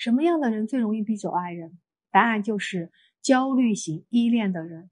什么样的人最容易逼走爱人？答案就是焦虑型依恋的人。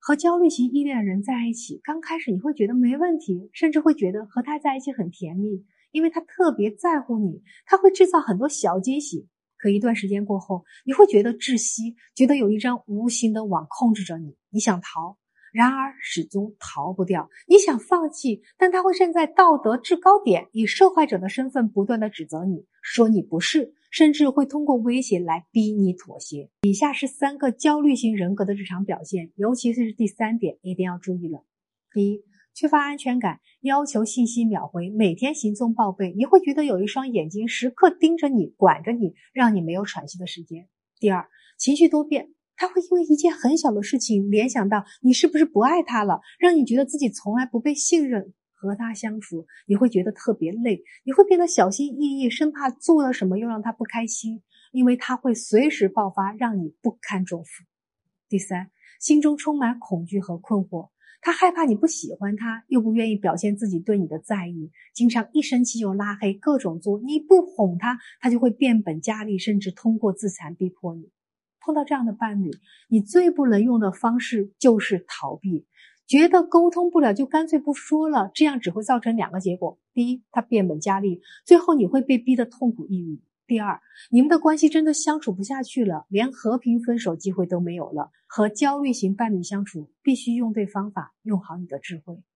和焦虑型依恋的人在一起，刚开始你会觉得没问题，甚至会觉得和他在一起很甜蜜，因为他特别在乎你，他会制造很多小惊喜。可一段时间过后，你会觉得窒息，觉得有一张无形的网控制着你，你想逃。然而始终逃不掉。你想放弃，但他会站在道德制高点，以受害者的身份不断的指责你，说你不是，甚至会通过威胁来逼你妥协。以下是三个焦虑型人格的日常表现，尤其是第三点一定要注意了。第一，缺乏安全感，要求信息秒回，每天行踪报备，你会觉得有一双眼睛时刻盯着你，管着你，让你没有喘息的时间。第二，情绪多变。他会因为一件很小的事情联想到你是不是不爱他了，让你觉得自己从来不被信任。和他相处，你会觉得特别累，你会变得小心翼翼，生怕做了什么又让他不开心，因为他会随时爆发，让你不堪重负。第三，心中充满恐惧和困惑，他害怕你不喜欢他，又不愿意表现自己对你的在意，经常一生气就拉黑，各种作。你不哄他，他就会变本加厉，甚至通过自残逼迫你。碰到这样的伴侣，你最不能用的方式就是逃避，觉得沟通不了就干脆不说了，这样只会造成两个结果：第一，他变本加厉，最后你会被逼得痛苦抑郁；第二，你们的关系真的相处不下去了，连和平分手机会都没有了。和焦虑型伴侣相处，必须用对方法，用好你的智慧。